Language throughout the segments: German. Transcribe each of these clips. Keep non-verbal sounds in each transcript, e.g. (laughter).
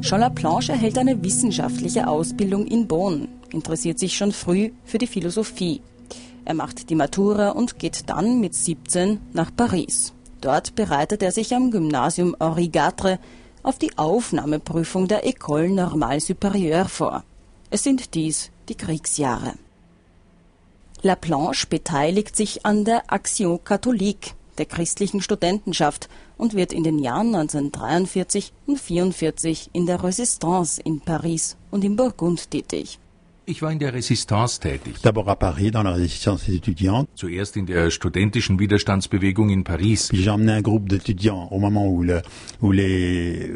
Jean Laplanche erhält eine wissenschaftliche Ausbildung in Bonn, interessiert sich schon früh für die Philosophie. Er macht die Matura und geht dann mit 17 nach Paris. Dort bereitet er sich am Gymnasium Henri Gatre auf die Aufnahmeprüfung der École Normale Supérieure vor. Es sind dies die Kriegsjahre. Laplanche beteiligt sich an der Action Catholique, der christlichen Studentenschaft, und wird in den Jahren 1943 und 1944 in der Resistance in Paris und in Burgund tätig. Ich war in der Resistance tätig. D'abord à Paris, dans la résistance étudiante. Zuerst in der studentischen Widerstandsbewegung in Paris. Puis j'ai emmené un groupe d'étudiants au moment où, le, où les,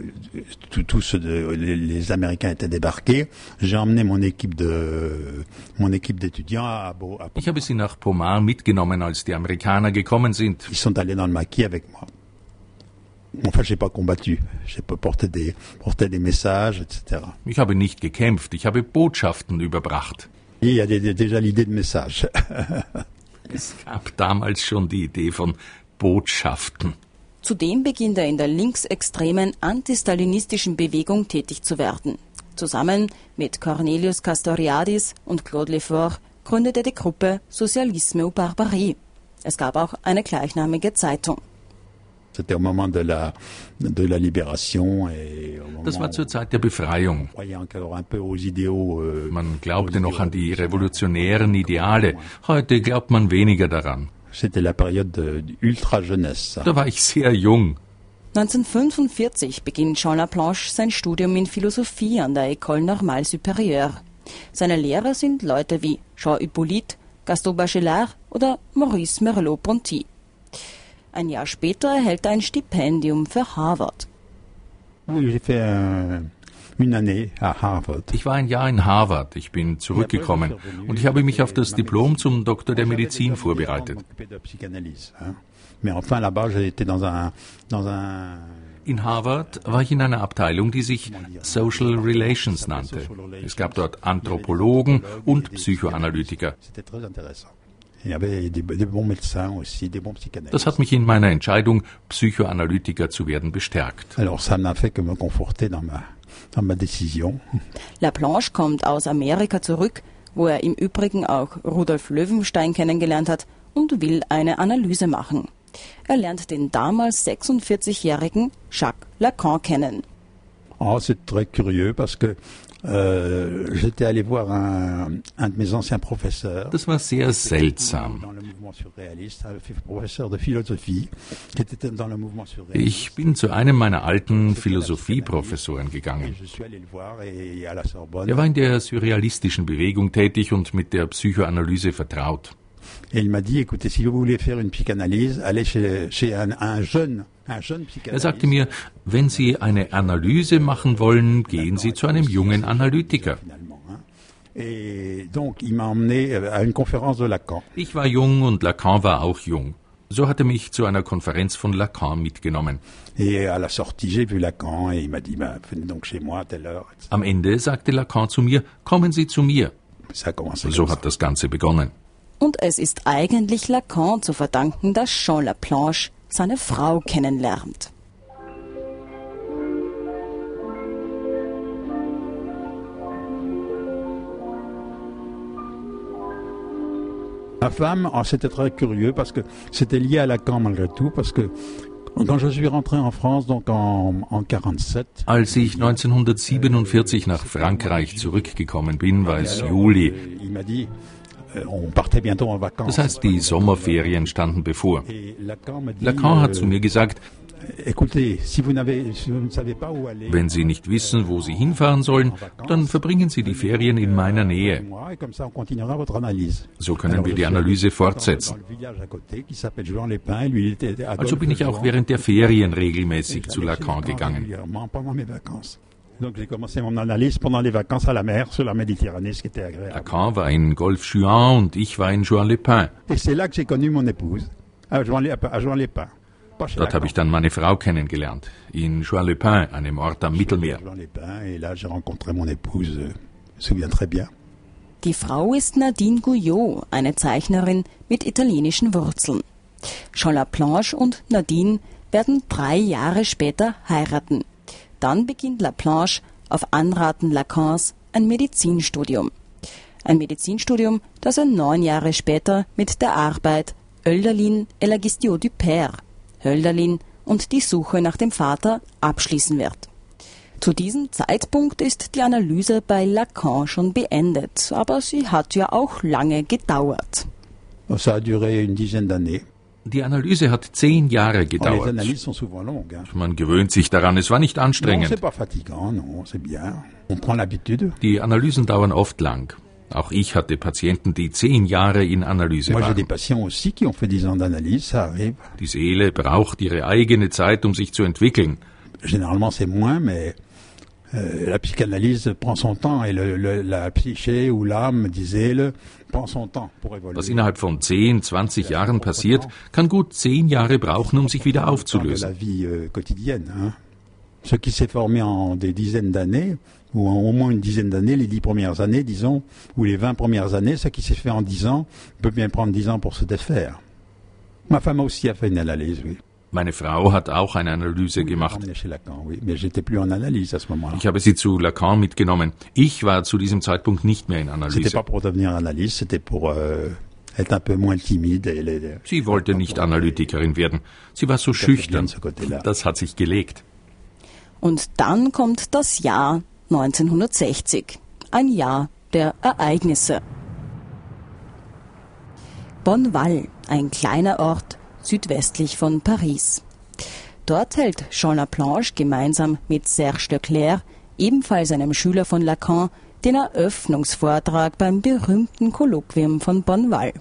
tous les, les, Américains étaient débarqués. J'ai emmené mon équipe de, mon équipe d'étudiants à, à, Ich habe sie nach Pomar mitgenommen, als die Amerikaner gekommen sind. Ils sont allés dans le maquis avec moi. Enfin, j'ai pas combattu. J'ai porté des, porté des messages, etc. Ich habe nicht gekämpft. Ich habe Botschaften überbracht. Il y a déjà l'idée de message. (laughs) es gab damals schon die Idee von Botschaften. Zudem beginnt er in der linksextremen antistalinistischen Bewegung tätig zu werden. Zusammen mit Cornelius Castoriadis und Claude Lefort gründet er die Gruppe Socialisme ou Barbarie. Es gab auch eine gleichnamige Zeitung. C'était au moment de la, de la libération. Et das war zur Zeit der Befreiung. Euh, man glaubte noch an die revolutionären Ideale. Heute glaubt man weniger daran. C'était la période ultra jeunesse. Da war ich sehr jung. 1945 beginnt Jean Laplanche sein Studium in Philosophie an der École Normale Supérieure. Seine Lehrer sind Leute wie Jean Hippolyte, Gaston Bachelard oder Maurice Merleau-Ponty. Ein Jahr später erhält er ein Stipendium für Harvard. Ich war ein Jahr in Harvard. Ich bin zurückgekommen und ich habe mich auf das Diplom zum Doktor der Medizin vorbereitet. In Harvard war ich in einer Abteilung, die sich Social Relations nannte. Es gab dort Anthropologen und Psychoanalytiker. Das hat mich in meiner Entscheidung, Psychoanalytiker zu werden, bestärkt. Laplanche kommt aus Amerika zurück, wo er im Übrigen auch Rudolf Löwenstein kennengelernt hat und will eine Analyse machen. Er lernt den damals 46-jährigen Jacques Lacan kennen. Oh, c'est très curieux parce que Euh, j'étais allé voir un, un, de mes anciens professeurs. Das war sehr seltsam. Ich bin zu einem meiner alten Philosophieprofessoren gegangen. Er war in der surrealistischen Bewegung tätig und mit der Psychoanalyse vertraut. Et il m'a dit, écoutez, si vous voulez faire une psychanalyse, allez chez, chez un, un jeune er sagte mir, wenn Sie eine Analyse machen wollen, gehen Sie zu einem jungen Analytiker. Ich war jung und Lacan war auch jung. So hat er mich zu einer Konferenz von Lacan mitgenommen. Am Ende sagte Lacan zu mir, kommen Sie zu mir. So hat das Ganze begonnen. Und es ist eigentlich Lacan zu verdanken, dass Jean Laplanche seine Frau kennenlernt. Ma femme, oh, c'était très curieux parce que c'était lié à Lacan malgré tout, parce que quand je suis rentré en France, donc en, en 47. Als ich 1947 nach Frankreich zurückgekommen bin, war es Juli. Euh, das heißt, die Sommerferien standen bevor. Lacan hat zu mir gesagt, wenn Sie nicht wissen, wo Sie hinfahren sollen, dann verbringen Sie die Ferien in meiner Nähe. So können wir die Analyse fortsetzen. Also bin ich auch während der Ferien regelmäßig zu Lacan gegangen. Donc j'ai commencé mon analyse pendant les vacances à la mer sur la Méditerranée, ce qui était agréable. Lacan war in Golf Juan und ich war in Juan Les Pins. Et c'est là que j'ai connu mon épouse, à Juan à Juan Les Pins. Dort habe ich dann meine Frau kennengelernt, in Juan Les Pins, einem Ort am Mittelmeer. Juan Les Pins, et là j'ai rencontré mon épouse, euh, je me souviens très bien. Die Frau ist Nadine Gouillot, eine Zeichnerin mit italienischen Wurzeln. Jean Laplanche und Nadine werden drei Jahre später heiraten. Dann beginnt Laplanche auf Anraten Lacans ein Medizinstudium. Ein Medizinstudium, das er neun Jahre später mit der Arbeit Hölderlin et la question du Père, Hölderlin und die Suche nach dem Vater abschließen wird. Zu diesem Zeitpunkt ist die Analyse bei Lacan schon beendet, aber sie hat ja auch lange gedauert. Ça a duré une dizaine d'années. Die Analyse hat zehn Jahre gedauert. Man gewöhnt sich daran, es war nicht anstrengend. Die Analysen dauern oft lang. Auch ich hatte Patienten, die zehn Jahre in Analyse waren. Die Seele braucht ihre eigene Zeit, um sich zu entwickeln. Euh, la psychanalyse prend son temps et le, le, la psyché ou l'âme, disait-le, prend son temps pour évoluer. Was innerhalb von 10, 20 Jahren passiert, kann gut zehn Jahre brauchen, um sich wieder aufzulösen. La vie euh, quotidienne. Hein. Ce qui s'est formé en des dizaines d'années, ou en au moins une dizaine d'années, les dix premières années, disons, ou les vingt premières années, ce qui s'est fait en dix ans peut bien prendre dix ans pour se défaire. Ma femme aussi a fait une analyse, oui. Meine Frau hat auch eine Analyse gemacht. Ich habe sie zu Lacan mitgenommen. Ich war zu diesem Zeitpunkt nicht mehr in Analyse. Euh, sie wollte nicht Analytikerin werden. Sie war so schüchtern. Das hat sich gelegt. Und dann kommt das Jahr 1960. Ein Jahr der Ereignisse. Bonneval, ein kleiner Ort südwestlich von Paris. Dort hält Jean Laplanche gemeinsam mit Serge Leclerc, ebenfalls einem Schüler von Lacan, den Eröffnungsvortrag beim berühmten Kolloquium von Bonneval.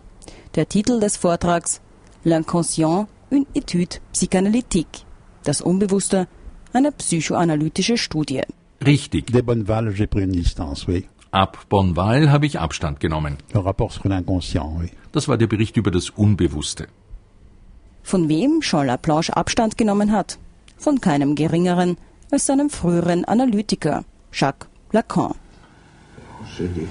Der Titel des Vortrags L'inconscient, une étude psychanalytique. Das Unbewusste, eine psychoanalytische Studie. Richtig. De Bonneval, j'ai pris une distance, oui. Ab Bonneval habe ich Abstand genommen. Le rapport sur l'inconscient, oui. Das war der Bericht über das Unbewusste. Von wem Jean Laplanche Abstand genommen hat? Von keinem geringeren als seinem früheren Analytiker, Jacques Lacan. Devenu,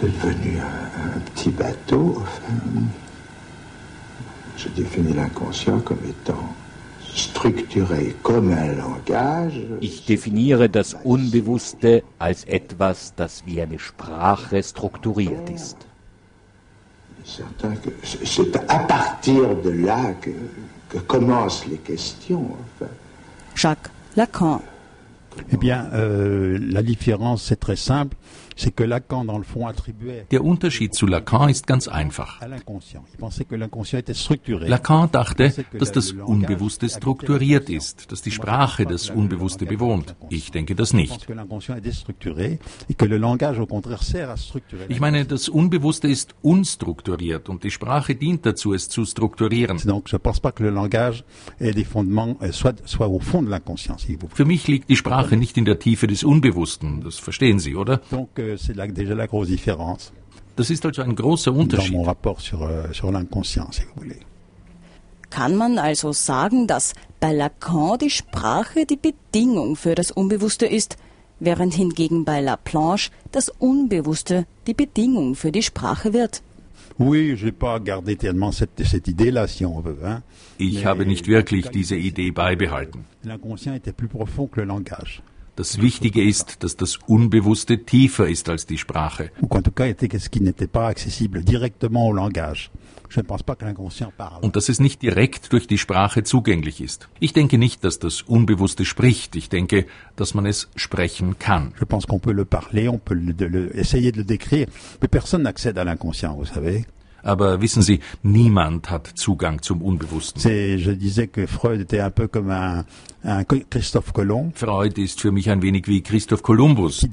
devenu un, un, petit bateau. Enfin, l'inconscient comme étant. Ich definiere das Unbewusste als etwas, das wie eine Sprache strukturiert ist certain que c'est à partir de là que, que commencent les questions. Enfin. Jacques Lacan. Eh bien, euh, la différence, c'est très simple. Der Unterschied zu Lacan ist ganz einfach. Lacan dachte, dass das Unbewusste strukturiert ist, dass die Sprache das Unbewusste bewohnt. Ich denke das nicht. Ich meine, das Unbewusste ist unstrukturiert und die Sprache dient dazu, es zu strukturieren. Für mich liegt die Sprache nicht in der Tiefe des Unbewussten, das verstehen Sie, oder? Que c'est la, déjà la grosse différence. Das ist also ein großer Unterschied. Dans mon rapport sur, euh, sur l'inconscient, si vous voulez. Kann man also sagen, dass bei Lacan die Sprache die Bedingung für das Unbewusste ist, während hingegen bei Laplanche das Unbewusste die Bedingung für die Sprache wird? Ich habe nicht wirklich diese Idee beibehalten. Das Wichtige ist, dass das Unbewusste tiefer ist als die Sprache. Und dass es nicht direkt durch die Sprache zugänglich ist. Ich denke nicht, dass das Unbewusste spricht. Ich denke, dass man es sprechen kann. Je pense qu'on peut le parler, on peut le, le, essayer de le décrire, mais personne n'accède à l'inconscient, vous savez. Aber wissen Sie, niemand hat Zugang zum Unbewussten. Freud ist für mich ein wenig wie Christoph Kolumbus.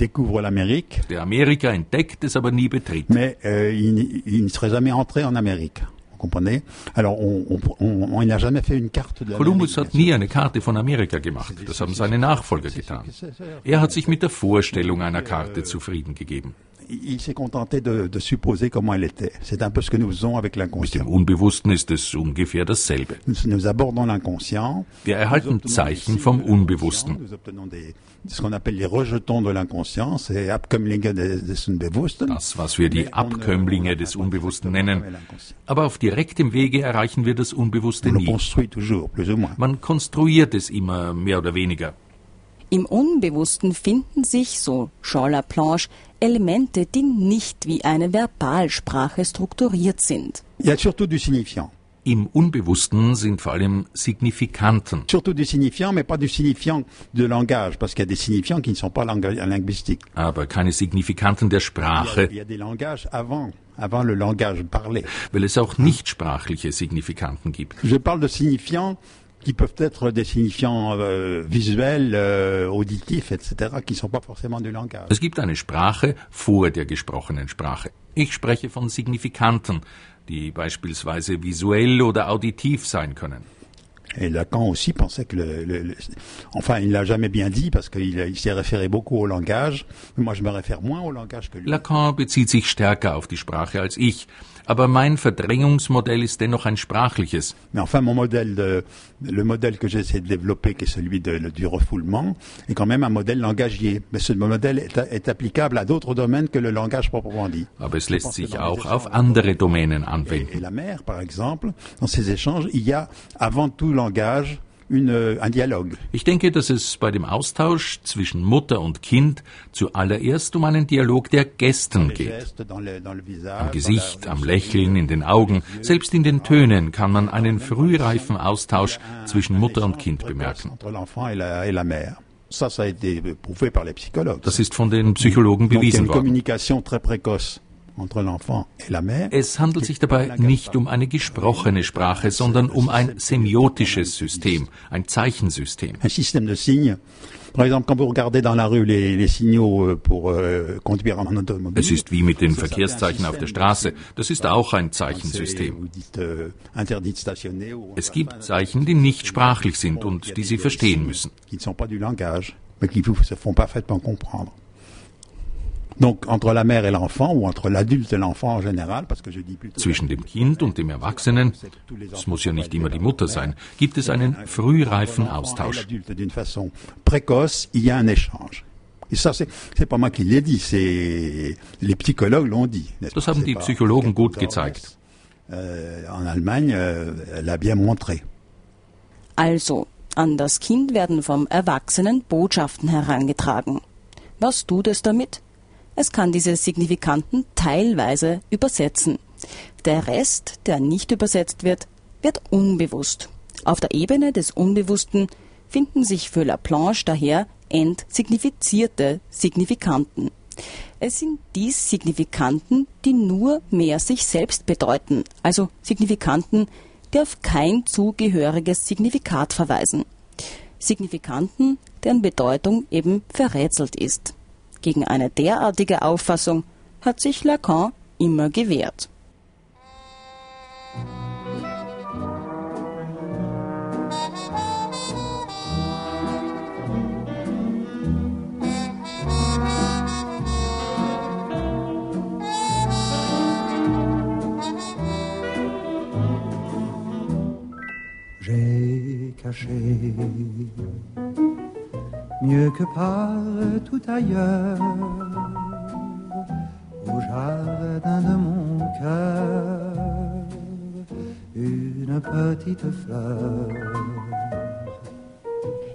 Der Amerika entdeckt, es aber nie betritt. Mais euh, il, il ne serait jamais entré en Amérique. comprenez Alors, on, on, on, on n'a jamais fait une carte de Kolumbus hat nie eine Karte von Amerika gemacht. Das haben seine Nachfolger getan. Er hat sich mit der Vorstellung einer Karte zufrieden gegeben. Il s'est contenté de, de supposer comment elle était. C'est un peu ce que nous faisons avec l'inconscient. dem Unbewussten ist es ungefähr dasselbe. Nous, nous abordons l'inconscient. Wir erhalten Zeichen vom Unbewussten. Nous obtenons des, ce qu'on appelle les rejetons de l'inconscient. C'est Abkömmlinge des, des Unbewussten. Das, was wir die ne- Abkömmlinge des Unbewussten nennen. Aber auf direktem Wege erreichen wir das Unbewusste nie. construit toujours, plus ou moins. Man konstruiert es immer mehr oder weniger. Im Unbewussten finden sich, so Jean Laplanche, Elemente, die nicht wie eine Verbalsprache strukturiert sind. Il y a surtout du signifiant. Im Unbewussten sind vor allem Signifikanten. Surtout du signifiant, mais pas du signifiant de langage, parce qu'il y a des signifiants qui ne sont pas linguistiques. aber keine Signifikanten der Sprache, il y a des langages avant, avant le langage parlé. weil es auch nichtsprachliche Signifikanten gibt. Je parle de signifiants qui peuvent être des signifiants euh, visuels, euh, auditifs, etc., qui sont pas forcément du langage. Es gibt eine Sprache vor der gesprochenen Sprache. Ich spreche von Signifikanten, die beispielsweise visuell oder auditiv sein können. Et Lacan aussi pensait que le, le- le- enfin, il l'a jamais bien dit parce qu'il il s'est référé beaucoup au langage. Moi, je me réfère moins au langage que lui. Lacan bezieht sich stärker auf die Sprache als ich, aber mein Verdrängungsmodell ist dennoch ein sprachliches. Mais enfin, mon modèle, le modèle que j'essaie de développer, qui est celui de- du refoulement, est quand même un modèle langagier. Mais ce modèle est, est applicable à d'autres domaines que le langage proprement dit. Aber es lässt sich auch auf andere Domänen Et, et anwenden. la mère, par exemple, dans ces échanges, il y a avant tout langage une, un dialogue. Ich denke, dass es bei dem Austausch zwischen Mutter und Kind zuallererst um einen Dialog der Gesten geht. Am Gesicht, am Lächeln, in den Augen, selbst in den Tönen kann man einen frühreifen Austausch zwischen Mutter und Kind bemerken. Das ist von den Psychologen bewiesen worden. Es handelt sich dabei nicht um eine gesprochene Sprache, sondern um ein semiotisches System, ein Zeichensystem. euh, euh, Es ist wie mit den Verkehrszeichen auf der Straße. Das ist auch ein Zeichensystem. Euh, Es gibt Zeichen, die nicht sprachlich sind und die Sie verstehen müssen. Zwischen dem Kind und dem Erwachsenen, es muss ja nicht immer die Mutter sein, gibt es einen frühreifen Austausch. l'adulte d'une façon précoce, il y a un échange. Et ça, c'est c'est pas moi qui l'ai dit, c'est les psychologues l'ont dit. n'est-ce Das haben die Psychologen gut gezeigt. En Allemagne, elle a bien montré. Also, an das Kind werden vom Erwachsenen Botschaften herangetragen. Was tut es damit? Es kann diese Signifikanten teilweise übersetzen. Der Rest, der nicht übersetzt wird, wird unbewusst. Auf der Ebene des Unbewussten finden sich für Laplanche daher entsignifizierte Signifikanten. Es sind dies Signifikanten, die nur mehr sich selbst bedeuten, also Signifikanten, die auf kein zugehöriges Signifikat verweisen. Signifikanten, deren Bedeutung eben verrätselt ist. Gegen eine derartige Auffassung hat sich Lacan immer gewehrt. Mieux que partout ailleurs au jardin de mon cœur une petite fleur.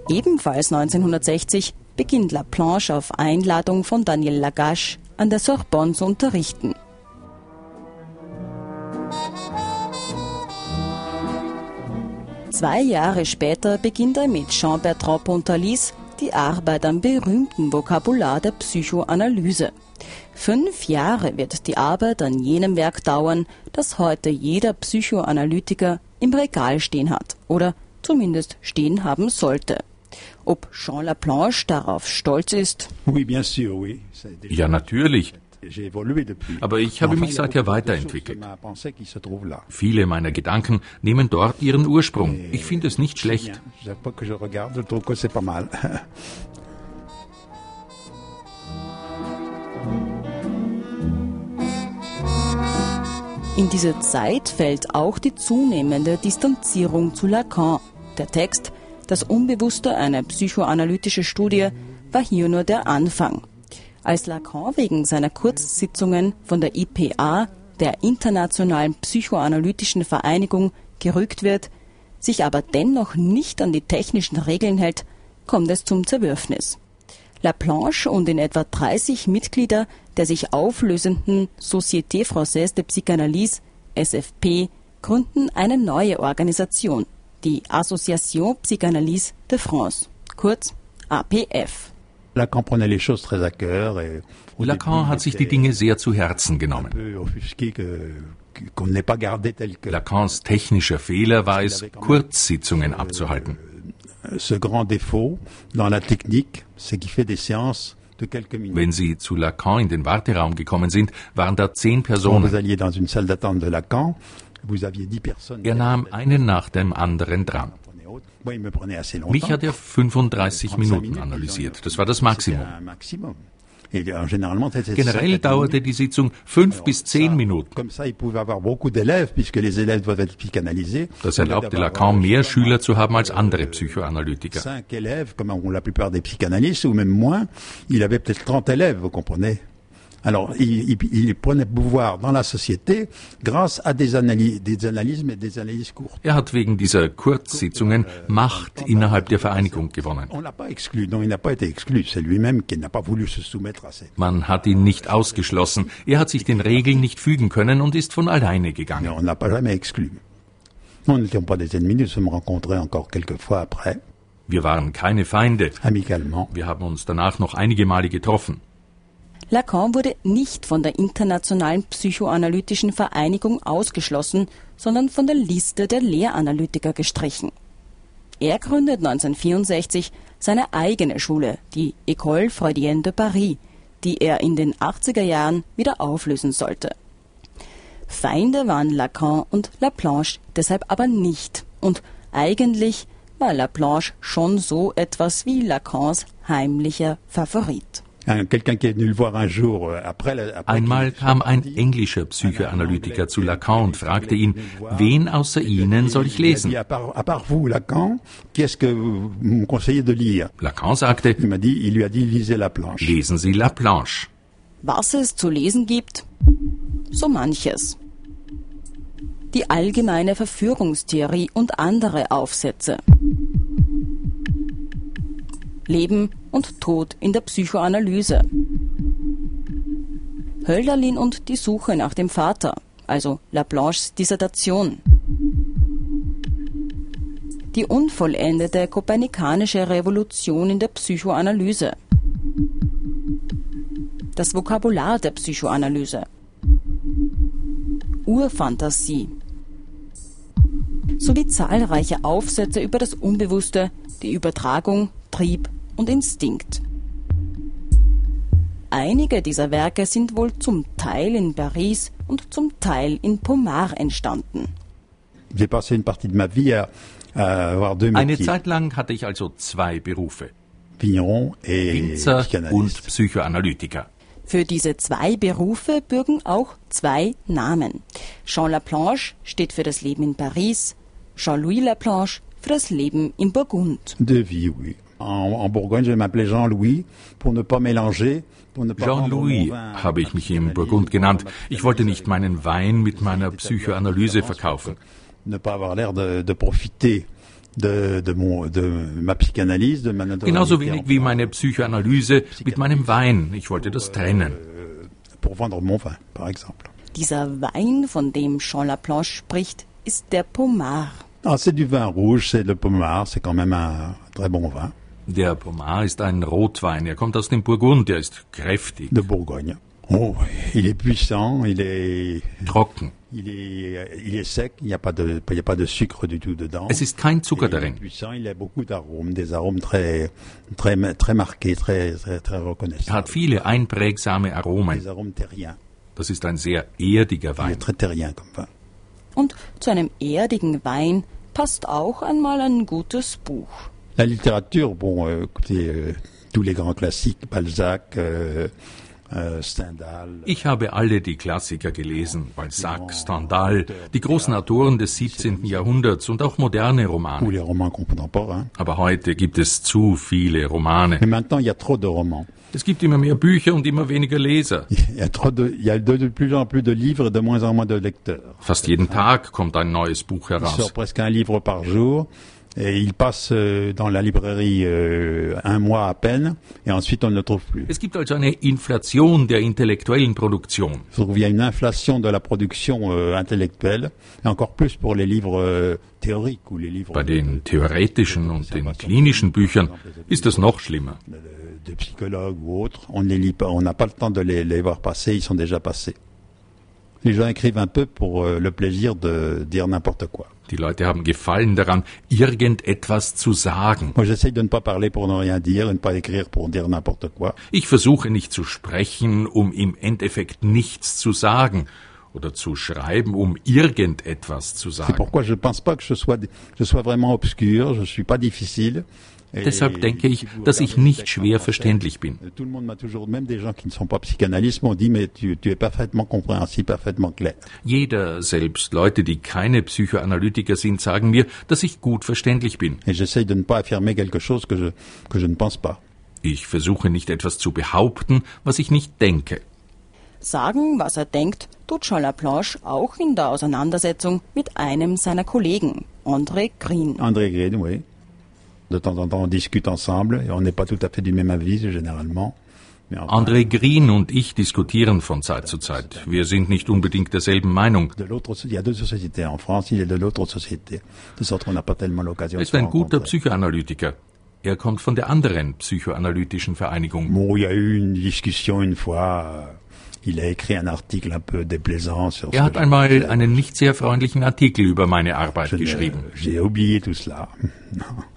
Ebenfalls 1960 beginnt Laplanche auf Einladung von Daniel Lagache an der Sorbonne zu unterrichten. Zwei Jahre später beginnt er mit Jean-Bertrand Pontalis die Arbeit am berühmten Vokabular der Psychoanalyse. Fünf Jahre wird die Arbeit an jenem Werk dauern, das heute jeder Psychoanalytiker im Regal stehen hat oder zumindest stehen haben sollte. Ob Jean Laplanche darauf stolz ist, Ja, natürlich. Aber ich habe mich seither weiterentwickelt. Viele meiner Gedanken nehmen dort ihren Ursprung. Ich finde es nicht schlecht. (laughs) In diese Zeit fällt auch die zunehmende Distanzierung zu Lacan. Der Text Das Unbewusste, eine psychoanalytische Studie, war hier nur der Anfang. Als Lacan wegen seiner Kurzsitzungen von der IPA, der Internationalen Psychoanalytischen Vereinigung, gerückt wird, sich aber dennoch nicht an die technischen Regeln hält, kommt es zum Zerwürfnis. La Planche und in etwa 30 Mitglieder der sich auflösenden Société Française de Psychanalyse, SFP, gründen eine neue Organisation, die Association Psychanalyse de France, kurz APF. Lacan hat sich die Dinge sehr zu Herzen genommen. Lacans technischer Fehler war es, Kurzsitzungen abzuhalten. Séances wenn Sie zu Lacan in den Warteraum gekommen sind, waren da zehn Personen. Er nahm einen nach dem anderen dran. Mich hat er 35 Minuten analysiert. Das war das Maximum. Generell dauerte die Sitzung fünf bis zehn Minuten. Das erlaubte Lacan, mehr Schüler zu haben als andere Psychoanalytiker. Alors, il, il, il, prenait pouvoir dans la société grâce à des analyses, des analyses, mais des analyses courtes. Er hat wegen dieser Kurzsitzungen Macht innerhalb der Vereinigung gewonnen. Man hat ihn nicht ausgeschlossen. Er hat sich den Regeln nicht fügen können und ist von alleine gegangen. On l'a pas jamais exclu. Nous n'étions pas des ennemis, nous sommes rencontrés encore quelques fois après. Wir waren keine Feinde. Amicalement. Wir haben uns danach noch einige Male getroffen. Lacan wurde nicht von der Internationalen Psychoanalytischen Vereinigung ausgeschlossen, sondern von der Liste der Lehranalytiker gestrichen. Er gründet 1964 seine eigene Schule, die École Freudienne de Paris, die er in den 80er Jahren wieder auflösen sollte. Feinde waren Lacan und Laplanche deshalb aber nicht. Und eigentlich war Laplanche schon so etwas wie Lacans heimlicher Favorit. Euh, Einmal kam ein englischer Psychoanalytiker zu Lacan und fragte ihn, wen außer Ihnen soll ich lesen? Lacan sagte, lesen Sie La Planche. Was es zu lesen gibt? So manches. Die allgemeine Verführungstheorie und andere Aufsätze. Leben und Tod in der Psychoanalyse. Hölderlin und die Suche nach dem Vater, also Laplanches Dissertation. Die unvollendete kopernikanische Revolution in der Psychoanalyse. Das Vokabular der Psychoanalyse. Urfantasie. Sowie zahlreiche Aufsätze über das Unbewusste, die Übertragung, Trieb und Instinkt. Einige dieser Werke sind wohl zum Teil in Paris und zum Teil in Pomar entstanden. Eine Zeit lang hatte ich also zwei Berufe. Winzer und Psychoanalytiker. Für diese zwei Berufe bürgen auch zwei Namen. Jean Laplanche steht für das Leben in Paris, Jean-Louis Laplanche für das Leben in Burgund. De vie, oui. En, en Bourgogne, je m'appelais Jean-Louis pour ne pas mélanger. Jean-Louis habe ich mich im Burgund genannt. Ich wollte nicht meinen Wein mit meiner Psychoanalyse verkaufen. Ne pas avoir l'air de, de profiter de, de, mon, de ma psychanalyse, de ma Genauso wenig wie meine Psychoanalyse mit meinem Wein. Ich wollte das trennen. Euh, pour vendre mon vin, par exemple. Dieser Wein, von dem Jean Laplanche spricht, ist der Pomard. Ah, c'est du vin rouge, c'est le Pomard, c'est quand même un très bon vin. Der Pomard ist ein Rotwein. Er kommt aus dem Burgund. Er ist kräftig. De Bourgogne. Oh, il est puissant, il est trocken. Il est, il est sec, il n'y a pas de, il y a pas de sucre du tout dedans. Es ist kein Zucker darin. Il est puissant, il a beaucoup d'arômes, des arômes très, très, très marqués, très, très, très reconnaissables. Er hat viele einprägsame Aromen. Des arômes terriens. Das ist ein sehr erdiger Wein. Il est très terrien comme vin. Und zu einem erdigen Wein passt auch einmal ein gutes Buch. La littérature, bon, euh, écoutez, euh, tous les grands classiques, Balzac, euh, euh, Stendhal. Ich habe alle die Klassiker gelesen, Balzac, Stendhal, die großen Autoren des 17. Jahrhunderts und auch moderne Romane. Aber heute gibt es zu viele Romane. Es gibt immer mehr Bücher und immer weniger Leser. (laughs) Fast jeden Tag kommt ein neues Buch heraus. Et il passe euh, dans la librairie euh, un mois à peine, et ensuite on ne le trouve plus. Es gibt also eine Inflation der intellektuellen Produktion. Qu'il y a une inflation de la production euh, intellectuelle, et encore plus pour les livres euh, théoriques ou les livres Bei de, den theoretischen und den klinischen Büchern ist es noch schlimmer. de- de psychologues ou autres. On ne les lit pas, on n'a pas le temps de les, les voir passer, ils sont déjà passés. Les gens écrivent un peu pour euh, le plaisir de dire n'importe quoi. Die Leute haben Gefallen daran, irgendetwas zu sagen. Ne ne ne. Ich versuche nicht zu sprechen, um im Endeffekt nichts zu sagen oder zu schreiben, um irgendetwas zu C'est sagen. pourquoi je pense pas que je sois, je sois vraiment obscur, je suis pas difficile. Deshalb denke ich, dass ich nicht schwer verständlich bin. Ne. Jeder, selbst Leute, die keine Psychoanalytiker sind, sagen mir, dass ich gut verständlich bin. Ne ne. Ich versuche nicht etwas zu behaupten, was ich nicht denke. Sagen, was er denkt, tut Jean Laplanche auch in der Auseinandersetzung mit einem seiner Kollegen, André Green. André Green, oui. De temps en temps, on discute ensemble et on n'est pas tout à fait du même avis, généralement. André Green und ich diskutieren von Zeit zu Zeit. Wir sind nicht unbedingt derselben Meinung. Er de ist ein guter. Psychoanalytiker. Er kommt von der anderen psychoanalytischen Vereinigung. Bon, il y a eu une discussion une fois. Il a écrit un article un peu déplaisant sur Er hat einmal einen nicht sehr freundlichen Artikel über meine Arbeit geschrieben. J'ai oublié tout cela. (laughs)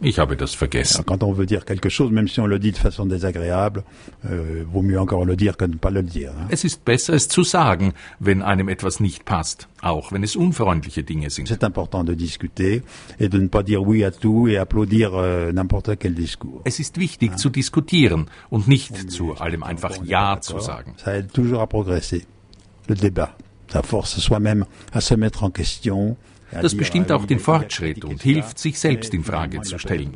Ich habe das vergessen. Quand on veut dire quelque chose, même si on le dit de façon désagréable, euh, vaut mieux encore le dire que ne pas le dire. hein. Es ist besser, es zu sagen, wenn einem etwas nicht passt, auch wenn es unfreundliche Dinge sind. C'est important de discuter et de ne pas dire oui à tout et applaudir euh, n'importe quel discours. Es ist wichtig zu diskutieren und nicht zu allem einfach Ja zu sagen. Ça aide toujours à progresser. Le débat. Ça force soi-même à se mettre en question. Das bestimmt ah, auch den Fortschritt und hilft, sich selbst in Frage zu stellen.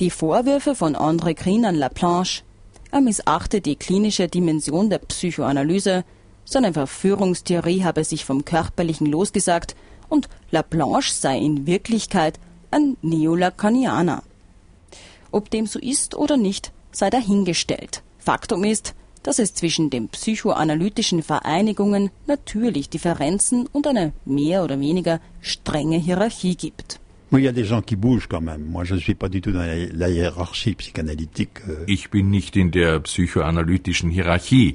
Die Vorwürfe von André Green an Laplanche, er missachte die klinische Dimension der Psychoanalyse, seine Verführungstheorie habe sich vom Körperlichen losgesagt und Laplanche sei in Wirklichkeit ein Neolacanianer. Ob dem so ist oder nicht, sei dahingestellt. Faktum ist, dass es zwischen den psychoanalytischen Vereinigungen natürlich Differenzen und eine mehr oder weniger strenge Hierarchie gibt. Ne euh, Ich bin nicht in der psychoanalytischen Hierarchie.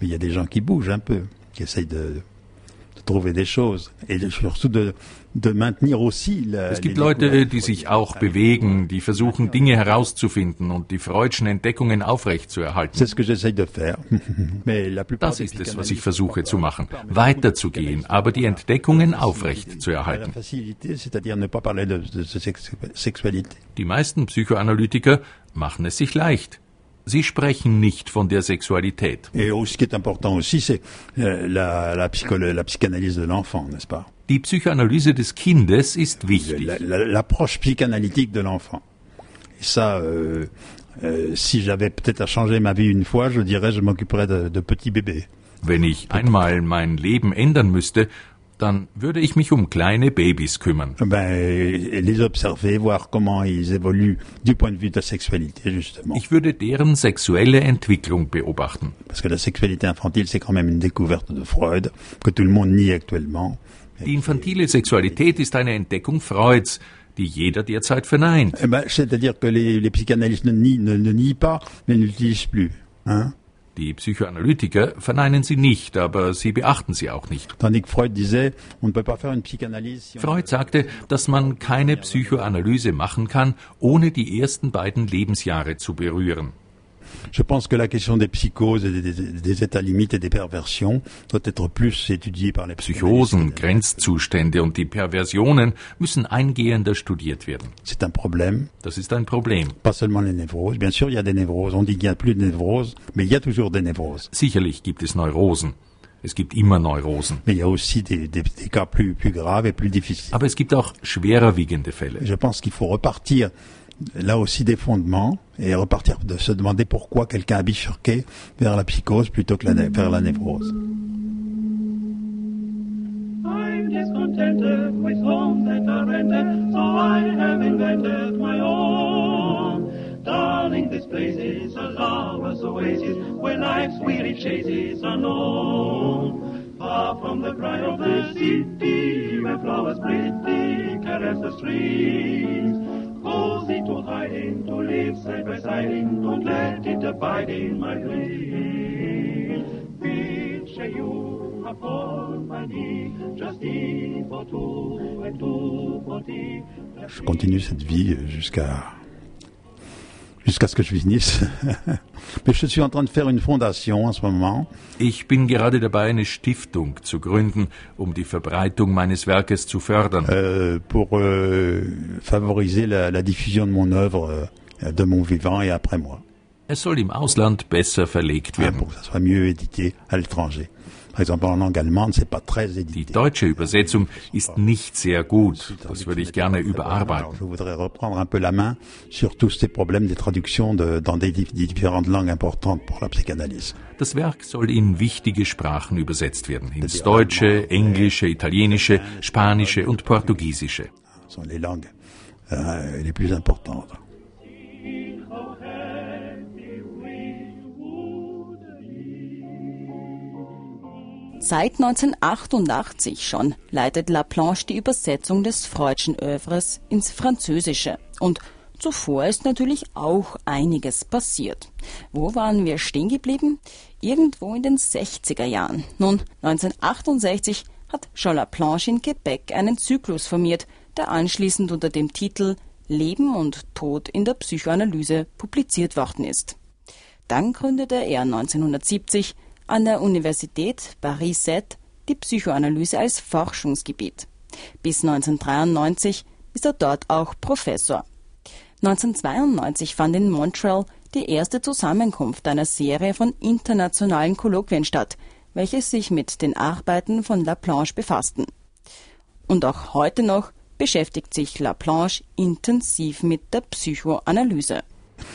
Trouver des choses et surtout de, de maintenir aussi la, Es gibt Leute, die sich auch bewegen, die versuchen, Dinge herauszufinden und die freudschen Entdeckungen aufrechtzuerhalten. C'est ce que j'essaye de faire. (laughs) Mais la plupart Das ist es, was ich versuche zu machen, weiterzugehen, aber die Entdeckungen aufrecht zu La erhalten. facilité, c'est-à-dire ne. Die meisten Psychoanalytiker machen es sich leicht. Sie sprechen nicht von der Sexualität. Die Psychoanalyse des Kindes ist wichtig. La- la- L'approche psychanalytique de l'enfant. Ça, euh, euh, si j'avais peut-être à changer ma vie une fois, je dirais je m'occuperais de, de petits bébés. Wenn ich einmal mein Leben ändern müsste, dann würde ich mich um kleine Babys kümmern. Ich würde deren sexuelle Entwicklung beobachten. Die infantile Sexualität ist eine Entdeckung Freuds, die jeder derzeit verneint. Eh C'est-à-dire que les, les psychanalystes ne nient, ne, ne nient pas, mais ne l'utilisent plus. Hein Die Psychoanalytiker verneinen sie nicht, aber sie beachten sie auch nicht. Ne Freud sagte, dass man keine Psychoanalyse machen kann, ohne die ersten beiden Lebensjahre zu berühren. Je pense que la question des psychoses et des, des états limites et des perversions doit être plus étudiée par les Psychosen, Grenzzustände und die Perversionen müssen eingehender studiert werden. C'est un problème. Das ist ein Problem. Pas seulement les névroses. Bien sûr, il y a des névroses. On dit qu'il n'y a plus de névroses, mais il y a toujours des névroses. Sicherlich gibt es Neurosen. Es gibt immer Neurosen. Mais il y a aussi des, des, des cas plus, plus graves et plus difficiles. Aber es gibt auch schwerer Fälle. Je pense qu'il faut repartir là aussi des fondements et repartir de se demander pourquoi quelqu'un a bifurqué vers la psychose plutôt que la, vers la névrose. Darling, this place is a lover's oasis where life's weary chases are known. Far from the cry of the city where flowers pretty caress the streets. To hiding, to live side by don't let it abide in my you for two and two. Je continue cette vie jusqu'à jusqu'à ce que je finisse. (laughs) Mais je suis en train de faire une fondation en ce moment. Ich bin gerade dabei, eine Stiftung zu gründen, um die Verbreitung meines Werkes zu fördern. Euh, pour euh, favoriser la, la, diffusion de mon œuvre euh, de mon vivant et après moi. Es soll im Ausland besser verlegt werden. Ah, pour que ça soit mieux édité à l'étranger. Die deutsche Übersetzung ist nicht sehr gut. Das würde ich gerne überarbeiten. Das Werk soll in wichtige Sprachen übersetzt werden. Ins Deutsche, Englische, Italienische, Spanische und Portugiesische. Sont les langues euh, les plus importantes. Seit 1988 schon leitet Laplanche die Übersetzung des Freudschen Övres ins Französische. Und zuvor ist natürlich auch einiges passiert. Wo waren wir stehen geblieben? Irgendwo in den 60er Jahren. Nun, 1968 hat Jean Laplanche in Quebec einen Zyklus formiert, der anschließend unter dem Titel Leben und Tod in der Psychoanalyse publiziert worden ist. Dann gründete er 1970 an der Universität Paris 7 die Psychoanalyse als Forschungsgebiet. Bis 1993 ist er dort auch Professor. 1992 fand in Montreal die erste Zusammenkunft einer Serie von internationalen Kolloquien statt, welche sich mit den Arbeiten von Laplanche befassten. Und auch heute noch beschäftigt sich Laplanche intensiv mit der Psychoanalyse.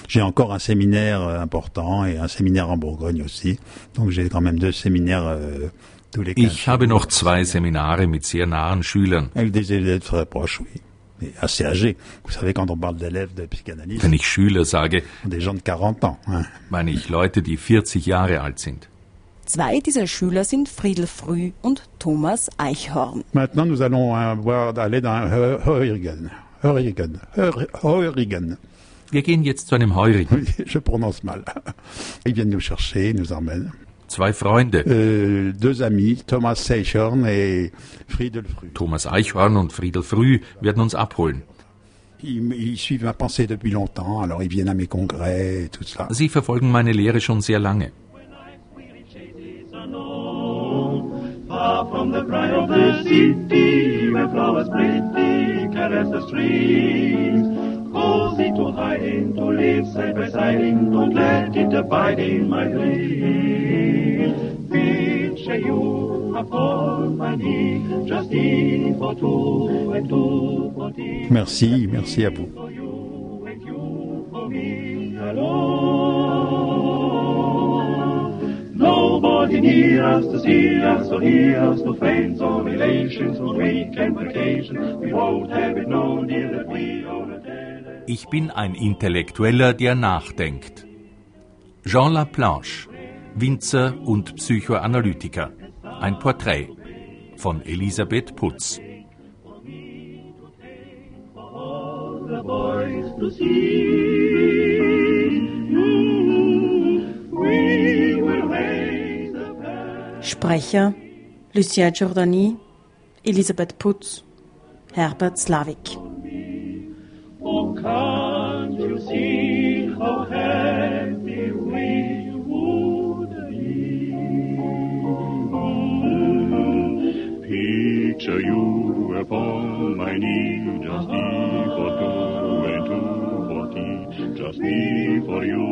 J'ai encore un séminaire euh, important et un séminaire en Bourgogne aussi. Donc j'ai quand même deux séminaires euh, tous les 15 Ich habe noch zwei Seminare mit sehr nahen Schülern. Avec des élèves très proches, oui. Assez âgés. Vous savez, quand on parle d'élèves de psychanalyse, Wenn ich Schüler sage, des gens de 40 ans. Hein. meine ich Leute, die 40 Jahre alt sind. Zwei dieser Schüler sind Friedel Früh und Thomas Eichhorn. Maintenant, nous allons voir, aller dans Heurigen. Heurigen. Heurigen. Wir gehen jetzt zu einem Heurigen. (laughs) Je prononce mal. Ils viennent nous chercher, nous emmènent. Zwei Freunde. Euh, deux amis, Thomas Eichhorn et Friedel Früh. Thomas Eichhorn und Friedel Früh werden uns abholen. Ils, ils, suivent ma pensée depuis longtemps, alors ils viennent à mes congrès et tout ça. Sie verfolgen meine Lehre schon sehr lange. Far from the cry of the city, where flowers pretty caress the streets. Cozy to live side by side, in, don't let it abide in my dreams. Picture you upon my knee, just tea for two and two for tea. Merci, merci à vous. For you and you for me alone. Nobody near us to see us or hear us, no friends or relations, no weekend vacation. We won't have it known, dear, that we own a day. Ich bin ein Intellektueller, der nachdenkt. Jean Laplanche, Winzer und Psychoanalytiker. Ein Porträt von Elisabeth Putz. Sprecher Lucien Giordani, Elisabeth Putz, Herbert Slavik. can't you see how happy we would be? Picture you upon my knee. Me for you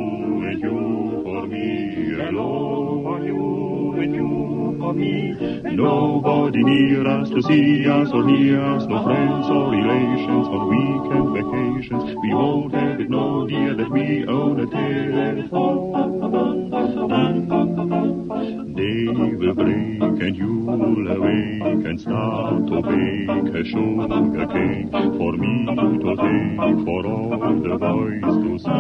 and you for me alone. You and you for me. Nobody near us to see us or hear us. No friends or relations on weekend vacations. We won't have it, no dear, that we own a telephone. Day will break and you'll awake and start to bake a sugar cake for me to take, for all the boys to see.